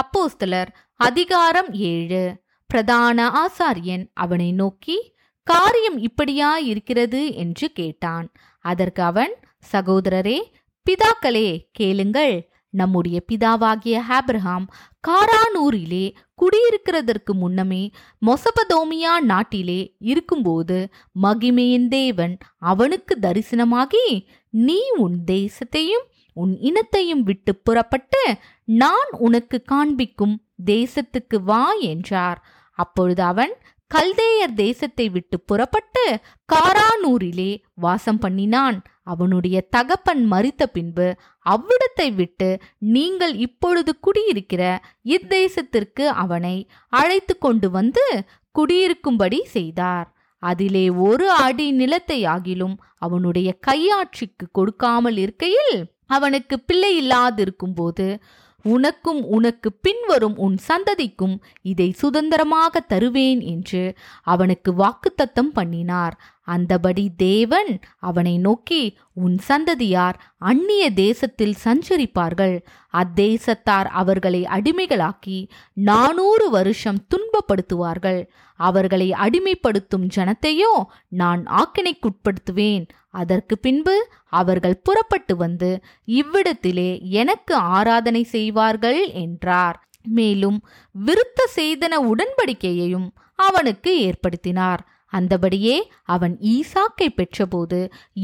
அப்போஸ்தலர் அதிகாரம் ஏழு. பிரதான ஆசாரியன் அவனை நோக்கி காரியம் இப்படியா இருக்கிறது என்று கேட்டான். அதற்கு அவன் சகோதரரே பிதாக்களே கேளுங்கள். நம்முடைய பிதாவாகிய ஆபிரகாம் காரானூரிலே குடியிருக்கிறதற்கு முன்னமே மொசபதோமியா நாட்டிலே இருக்கும்போது மகிமையின் தேவன் அவனுக்கு தரிசனமாகி நீ உன் தேசத்தையும் உன் இனத்தையும் விட்டு புறப்பட்டு நான் உனக்கு காண்பிக்கும் தேசத்துக்கு வா என்றார். அப்பொழுது அவன் கல்தேயர் தேசத்தை விட்டு புறப்பட்டு காரானூரிலே வாசம் பண்ணினான். அவனுடைய தகப்பன் மறித்த பின்பு அவ்விடத்தை விட்டு நீங்கள் இப்பொழுது குடியிருக்கிற இத்தேசத்திற்கு அவனை அழைத்து கொண்டு வந்து குடியிருக்கும்படி செய்தார். அதிலே ஒரு அடி நிலத்தை ஆகிலும் அவனுடைய கையாட்சிக்கு கொடுக்காமல் இருக்கையில் அவனுக்கு பிள்ளை இல்லாதிருக்கும் போது உனக்கும் உனக்கு பின்வரும் உன் சந்ததிக்கும் இதை சுதந்திரமாக தருவேன் என்று அவனுக்கு வாக்குத்தத்தம் பண்ணினார். அந்தபடி தேவன் அவனை நோக்கி உன் சந்ததியார் அந்நிய தேசத்தில் சஞ்சரிப்பார்கள். அத்தேசத்தார் அவர்களை அடிமைகளாக்கி நானூறு வருஷம் துன்பப்படுத்துவார்கள். அவர்களை அடிமைப்படுத்தும் ஜனத்தையோ நான் ஆக்கினைக்குட்படுத்துவேன். அதற்கு பின்பு அவர்கள் புறப்பட்டு வந்து இவ்விடத்திலே எனக்கு ஆராதனை செய்வார்கள் என்றார். மேலும் விருத்த செய்தன உடன்படிக்கையையும் அவனுக்கு ஏற்படுத்தினார். அந்தபடியே அவன் ஈசாக்கை பெற்றபோது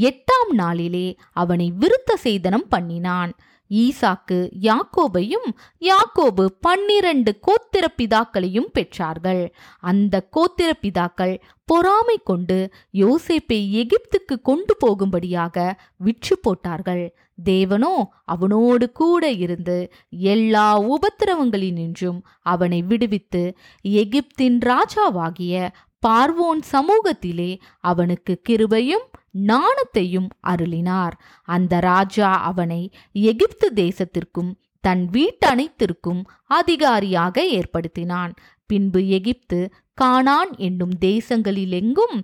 எட்டாம் நாளிலே அவனை விருத்த சேதனம் பண்ணினான். ஈசாக்கு யாக்கோபையும் யாக்கோபு பன்னிரண்டு கோத்திர பிதாக்களையும் பெற்றார்கள். அந்த கோத்திர பிதாக்கள் பொறாமை கொண்டு யோசேப்பை எகிப்துக்கு கொண்டு போகும்படியாக விற்று போட்டார்கள். தேவனோ அவனோடு கூட இருந்து எல்லா உபத்திரவங்களினின்றும் அவனை விடுவித்து எகிப்தின் ராஜாவாகிய பார்வோன் சமூகத்திலே அவனுக்கு கிருபையும் நாணத்தையும் அருளினார். அந்த ராஜா அவனை எகிப்து தேசத்திற்கும் தன் வீட்டனைத்திற்கும் அதிகாரியாக ஏற்படுத்தினான். பின்பு எகிப்து கானான் என்னும் தேசங்களிலெங்கும்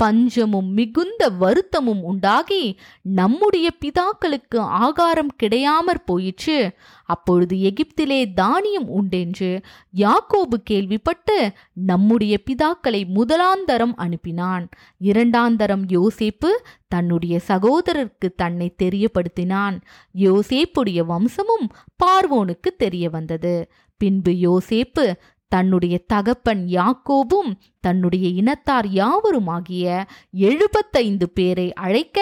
பஞ்சமும் மிகுந்த வருத்தமும் உண்டாகி நம்முடைய பிதாக்களுக்கு ஆகாரம் கிடையாமற் போயிற்று. அப்பொழுது எகிப்திலே தானியம் உண்டென்று யாக்கோபு கேள்விப்பட்டு நம்முடைய பிதாக்களை முதலாந்தரம் அனுப்பினான். இரண்டாந்தரம் யோசேப்பு தன்னுடைய சகோதரருக்கு தன்னை தெரியப்படுத்தினான். யோசேப்புடைய வம்சமும் பார்வோனுக்கு தெரிய வந்தது. பின்பு யோசேப்பு தன்னுடைய தகப்பன் யாக்கோபும் தன்னுடைய இனத்தார் யாவருமாகிய எழுபத்தைந்து பேரை அழைக்க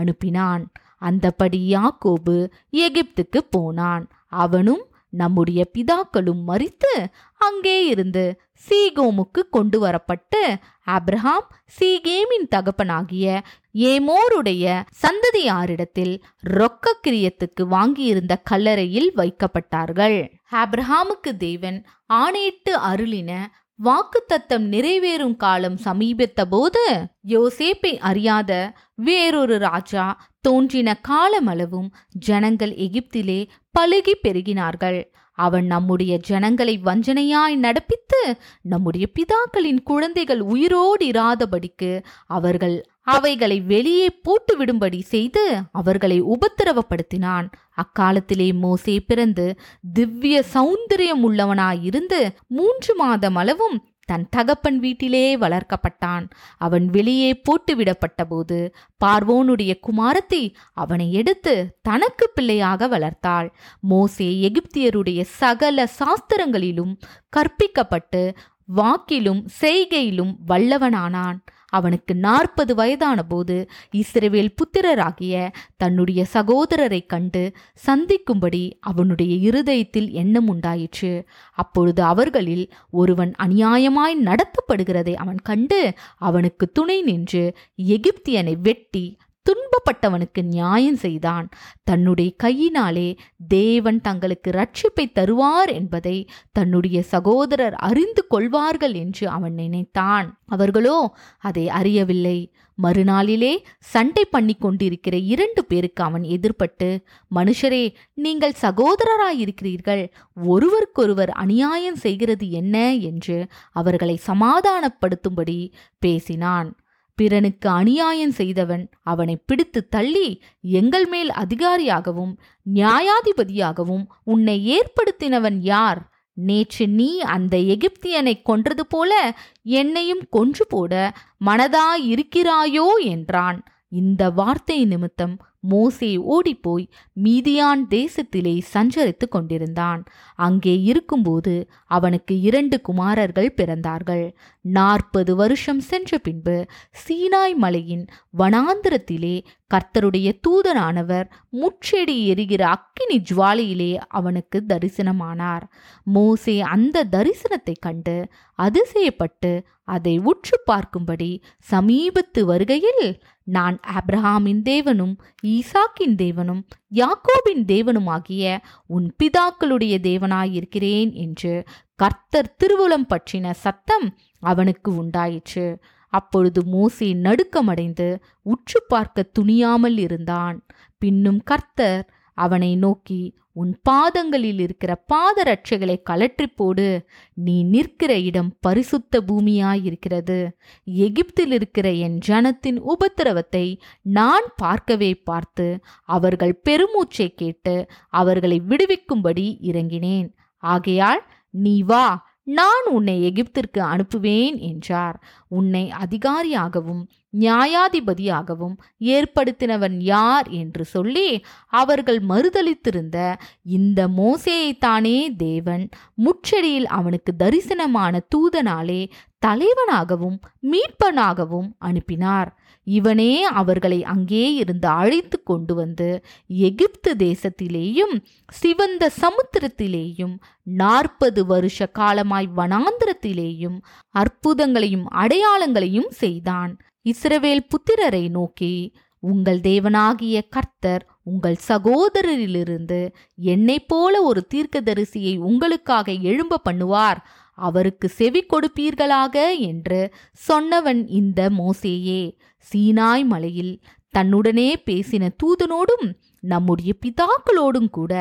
அனுப்பினான். அந்தபடி யாக்கோபு எகிப்துக்கு போனான். அவனும் நம்முடைய பிதாக்களும் மறித்து அங்கே இருந்து சீகோமுக்கு கொண்டு வரப்பட்டு அப்ரஹாம் சீகேமின் தகப்பனாகிய ஏமோருடைய சந்ததியாரிடத்தில் ரொக்க கிரியத்துக்கு வாங்கியிருந்த கல்லறையில் வைக்கப்பட்டார்கள். ஆப்ரஹாமுக்கு தேவன் ஆணையிட்டு அருளின வாக்குத்தத்தம் நிறைவேறும் காலம் சமீபித்த போது யோசேப்பை அறியாத வேறொரு ராஜா தோன்றின காலமளவும் ஜனங்கள் எகிப்திலே பழுகி பெருகினார்கள். அவன் நம்முடைய ஜனங்களை வஞ்சனையாய் நடப்பித்து நம்முடைய பிதாக்களின் குழந்தைகள் உயிரோடு இராதபடிக்கு அவர்கள் அவைகளை வெளியே போட்டுவிடும்படி செய்து அவர்களை உபத்திரவப்படுத்தினான். அக்காலத்திலே மோசே பிறந்து திவ்ய சௌந்தரியம் உள்ளவனாயிருந்து மூன்று மாதம் அளவும் தன் தகப்பன் வீட்டிலே வளர்க்கப்பட்டான். அவன் வெளியே போட்டுவிடப்பட்டபோது பார்வோனுடைய குமாரத்தை அவனை எடுத்து தனக்கு பிள்ளையாக வளர்த்தாள். மோசே எகிப்தியருடைய சகல சாஸ்திரங்களிலும் கற்பிக்கப்பட்டு வாக்கிலும் செய்கையிலும் வல்லவனானான். அவனுக்கு நாற்பது வயதான போது இஸ்ரவேல் புத்திரராகிய தன்னுடைய சகோதரரை கண்டு சந்திக்கும்படி அவனுடைய இருதயத்தில் எண்ணம் உண்டாயிற்று. அப்பொழுது அவர்களில் ஒருவன் அநியாயமாய் நடத்தப்படுகிறதை அவன் கண்டு அவனுக்கு துணை நின்று எகிப்தியனை வெட்டி துன்பப்பட்டவனுக்கு நியாயம் செய்தான். தன்னுடைய கையினாலே தேவன் தங்களுக்கு ரட்சிப்பை தருவார் என்பதை தன்னுடைய சகோதரர் அறிந்து கொள்வார்கள் என்று அவன் நினைத்தான். அவர்களோ அதை அறியவில்லை. மறுநாளிலே சண்டை பண்ணி கொண்டிருக்கிற இரண்டு பேருக்கு அவன் எதிர்பட்டு மனுஷரே நீங்கள் சகோதரராயிருக்கிறீர்கள். ஒருவருக்கொருவர் அநியாயம் செய்கிறது என்ன? என்று அவர்களை சமாதானப்படுத்தும்படி பேசினான். பிறனுக்கு அநியாயம் செய்தவன் அவனை பிடித்து தள்ளி எங்கள் மேல் அதிகாரியாகவும் நியாயாதிபதியாகவும் உன்னை ஏற்படுத்தினவன் யார்? நேற்று நீ அந்த எகிப்தியனை கொன்றது போல என்னையும் கொன்று போட மனதாயிருக்கிறாயோ? என்றான். இந்த வார்த்தை நிமித்தம் மோசே ஓடிப்போய் மீதியான் தேசத்திலே சஞ்சரித்துக் கொண்டிருந்தான். அங்கே இருக்கும்போது அவனுக்கு இரண்டு குமாரர்கள் பிறந்தார்கள். நாற்பது வருஷம் சென்ற பின்பு சீனாய் மலையின் வனாந்திரத்திலே கர்த்தருடைய தூதனானவர் முச்செடி எரிகிற அக்கினி ஜுவாலையிலே அவனுக்கு தரிசனமானார். மோசே அந்த தரிசனத்தை கண்டு அதிசயப்பட்டு அதை உற்று பார்க்கும்படி சமீபத்து வருகையில் நான் அப்ரஹாமின் தேவனும் ஈசாக்கின் தேவனும் யாக்கோபின் தேவனுமாகிய உன் பிதாக்களுடைய தேவனாயிருக்கிறேன் என்று கர்த்தர் திருவுளம் பற்றின சத்தம் அவனுக்கு உண்டாயிற்று. அப்பொழுது மோசே நடுக்கமடைந்து உற்று பார்க்க துணியாமல் இருந்தான். பின்னும் கர்த்தர் அவனை நோக்கி உன் பாதங்களில் இருக்கிற பாதரட்சைகளை கலற்றி போடு. நீ நிற்கிற இடம் பரிசுத்த பூமியாயிருக்கிறது. எகிப்தில் இருக்கிற என் ஜனத்தின் உபத்திரவத்தை நான் பார்க்கவே பார்த்து அவர்கள் பெருமூச்சை கேட்டு அவர்களை விடுவிக்கும்படி இறங்கினேன். ஆகையால் நீ வா நான் உன்னை எகிப்திற்கு அனுப்புவேன் என்றார். உன்னை அதிகாரியாகவும் நியாயாதிபதியாகவும் ஏற்படுத்தினவன் யார் என்று சொல்லி அவர்கள் மறுதளித்திருந்த இந்த மோசேயைத்தானே தேவன் முச்செடியில் அவனுக்கு தரிசனமான தூதனாலே தலைவனாகவும் மீட்பனாகவும் அனுப்பினார். இவனே அவர்களை அங்கே இருந்து அழைத்து கொண்டு வந்து எகிப்து தேசத்திலேயும் சிவந்த சமுத்திரத்திலேயும் நாற்பது வருஷ காலமாய் வனாந்திரத்திலேயும் அற்புதங்களையும் அடையாளங்களையும் செய்தான். இஸ்ரவேல் புத்திரரை நோக்கி உங்கள் தேவனாகிய கர்த்தர் உங்கள் சகோதரரிலிருந்து என்னைப் போல ஒரு தீர்க்கதரிசியை உங்களுக்காக எழும்ப பண்ணுவார். அவருக்கு செவி கொடுப்பீர்களாக என்று சொன்னவன் இந்த மோசேயே. சீனாய் மலையில் தன்னுடனே பேசின தூதனோடும் நம்முடைய பிதாக்களோடும் கூட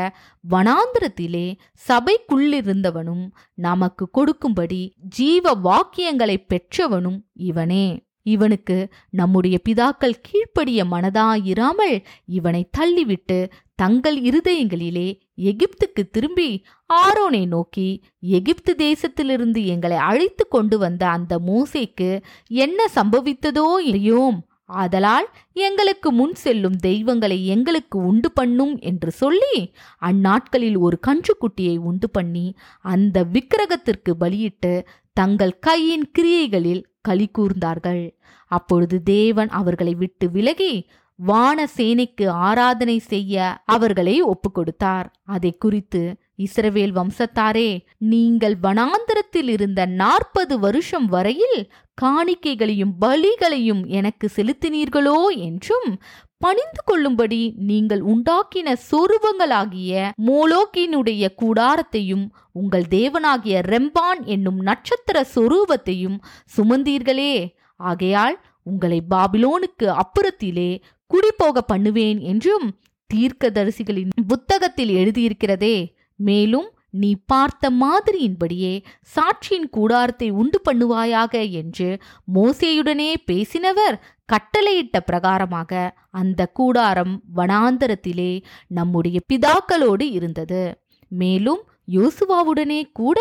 வனாந்திரத்திலே சபைக்குள்ளிருந்தவனும் நமக்கு கொடுக்கும்படி ஜீவ வாக்கியங்களை பெற்றவனும் இவனே. இவனுக்கு நம்முடைய பிதாக்கள் கீழ்ப்படிய மனதாயிராமல் இவனை தள்ளிவிட்டு தங்கள் இருதயங்களிலே எகிப்துக்கு திரும்பி ஆரோனை நோக்கி எகிப்து தேசத்திலிருந்து எங்களை அழைத்து கொண்டு வந்த அந்த மூசைக்கு என்ன சம்பவித்ததோ இல்லையோம் ஆதலால் எங்களுக்கு முன் செல்லும் தெய்வங்களை எங்களுக்கு உண்டு பண்ணும் என்று சொல்லி அந்நாட்களில் ஒரு கன்றுக்குட்டியை உண்டு பண்ணி அந்த விக்கிரகத்திற்கு பலியிட்டு தங்கள் கையின் கிரியைகளில் களி கூர்ந்தார்கள். அப்பொழுது தேவன் அவர்களை விட்டு விலகி வான சேனைக்கு ஆராதனை செய்ய அவர்களை ஒப்புக்கொடுத்தார். அதை குறித்து இஸ்ரவேல் வம்சத்தாரே நீங்கள் வனாந்திரத்தில் இருந்த நாற்பது வருஷம் வரையில் காணிக்கைகளையும் பலிகளையும் எனக்கு செலுத்தினீர்களோ என்றும் பணிந்து கொள்ளும்படி நீங்கள் உண்டாக்கின சொருபங்களாகிய மோலோக்கினுடைய கூடாரத்தையும் உங்கள் தேவனாகிய ரெம்பான் என்னும் நட்சத்திர சொரூபத்தையும் சுமந்தீர்களே. ஆகையால் உங்களை பாபிலோனுக்கு அப்புறத்திலே குடிபோக பண்ணுவேன் என்றும் தீர்க்கதரிசிகளின் புத்தகத்தில் எழுதியிருக்கிறதே. மேலும் நீ பார்த்த மாதிரியின்படியே சாட்சியின் கூடாரத்தை உண்டு பண்ணுவாயாக என்று மோசேயுடனே பேசினவர் கட்டளையிட்ட பிரகாரமாக அந்த கூடாரம் வனாந்தரத்திலே நம்முடைய பிதாக்களோடு இருந்தது. மேலும் யோசுவாவுடனே கூட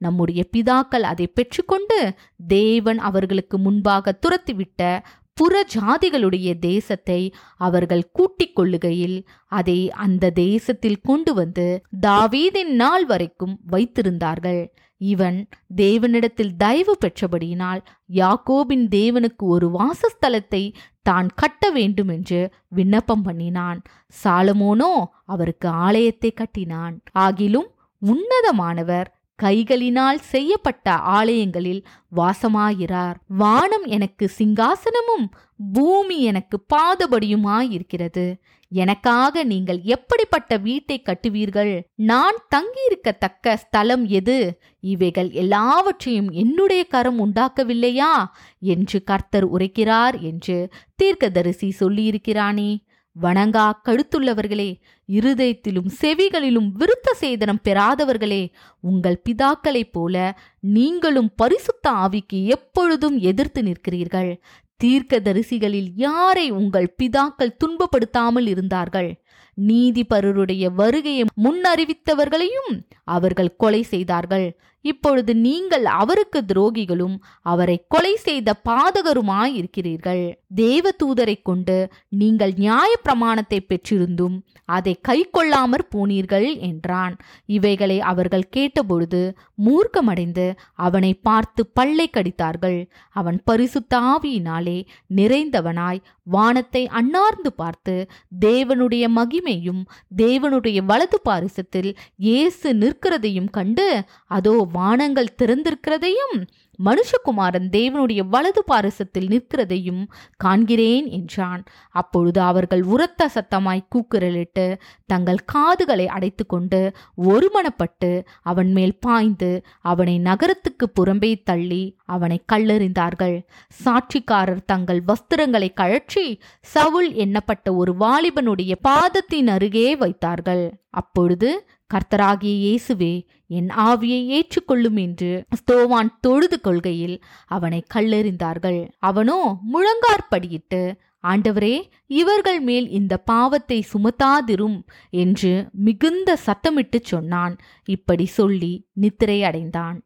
நம்முடைய பிதாக்கள் அதை பெற்றுக்கொண்டு தேவன் அவர்களுக்கு முன்பாக துரத்திவிட்ட புற ஜாதிகளுடைய தேசத்தை அவர்கள் கூட்டிக் கொள்ளுகையில் அதை அந்த தேசத்தில் கொண்டு வந்து தாவீதின் நாள் வரைக்கும் வைத்திருந்தார்கள். இவன் தேவனிடத்தில் தயவு பெற்றபடியினால் யாக்கோபின் தேவனுக்கு ஒரு வாசஸ்தலத்தை தான் கட்ட வேண்டும் என்று விண்ணப்பம் பண்ணினான். சாலமோனோ அவருக்கு ஆலயத்தை கட்டினான். ஆகிலும் உன்னதமானவர் கைகளினால் செய்யப்பட்ட ஆலயங்களில் வாசமாயிறார் வானம் எனக்கு சிங்காசனமும் பூமி எனக்கு பாதபடியுமாயிருக்கிறது. எனக்காக நீங்கள் எப்படிப்பட்ட வீட்டை கட்டுவீர்கள்? நான் தங்கியிருக்கத்தக்க ஸ்தலம் எது? இவைகள் எல்லாவற்றையும் என்னுடைய கரம் உண்டாக்கவில்லையா? என்று கர்த்தர் உரைக்கிறார் என்று தீர்க்கதரிசி சொல்லியிருக்கிறானே. வணங்கா கழுத்துள்ளவர்களே இருதயத்திலும் செவிகளிலும் விருத்த சேதனம் பெறாதவர்களே உங்கள் பிதாக்களைப் போல நீங்களும் பரிசுத்த ஆவிக்கு எப்பொழுதும் எதிர்த்து நிற்கிறீர்கள். தீர்க்க தரிசிகளில் யாரை உங்கள் பிதாக்கள் துன்பப்படுத்தாமல் இருந்தார்கள்? நீதிபரருடைய வருகையை முன்னறிவித்தவர்களையும் அவர்கள் கொலை செய்தார்கள். இப்பொழுது நீங்கள் அவருக்கு துரோகிகளும் அவரை கொலை செய்த பாதகருமாயிருக்கிறீர்கள். தேவ தூதரை கொண்டு நீங்கள் நியாய பிரமாணத்தை பெற்றிருந்தும் அதை கை கொள்ளாமற் போனீர்கள் என்றான். இவைகளை அவர்கள் கேட்டபொழுது மூர்க்கமடைந்து அவனை பார்த்து பல்லை கடித்தார்கள். அவன் பரிசுத்தாவியினாலே நிறைந்தவனாய் வானத்தை அண்ணார்ந்து பார்த்து தேவனுடைய மகிமையும் தேவனுடைய வலது பாரிசத்தில் இயேசு நிற்கிறதையும் கண்டு அதோ வானங்கள் திறந்திருக்கிறதையும் மனுஷகுமாரன் தேவனுடைய வலது பாரசத்தில் நிற்கிறதையும் காண்கிறேன் என்றான். அப்பொழுது அவர்கள் உரத்த சத்தமாய் கூக்குரலிட்டு தங்கள் காதுகளை அடைத்துக்கொண்டு ஒருமனப்பட்டு அவன் மேல் பாய்ந்து அவனை நகரத்துக்கு புறம்பே தள்ளி அவனை கல்லெறிந்தார்கள். சாட்சிக்காரர் தங்கள் வஸ்திரங்களை கழற்றி சவுல் எண்ணப்பட்ட ஒரு வாலிபனுடைய பாதத்தின் அருகே வைத்தார்கள். அப்பொழுது கர்த்தராகிய இயேசுவே என் ஆவியை ஏற்றுக்கொள்ளும் என்று ஸ்தோவான் தொழுது கொள்கையில் அவனை கல்லெறிந்தார்கள். அவனோ முழங்கார்படியிட்டு ஆண்டவரே இவர்கள் மேல் இந்த பாவத்தை சுமத்தாதிரும் என்று மிகுந்த சத்தமிட்டு சொன்னான். இப்படி சொல்லி நித்திரை அடைந்தான்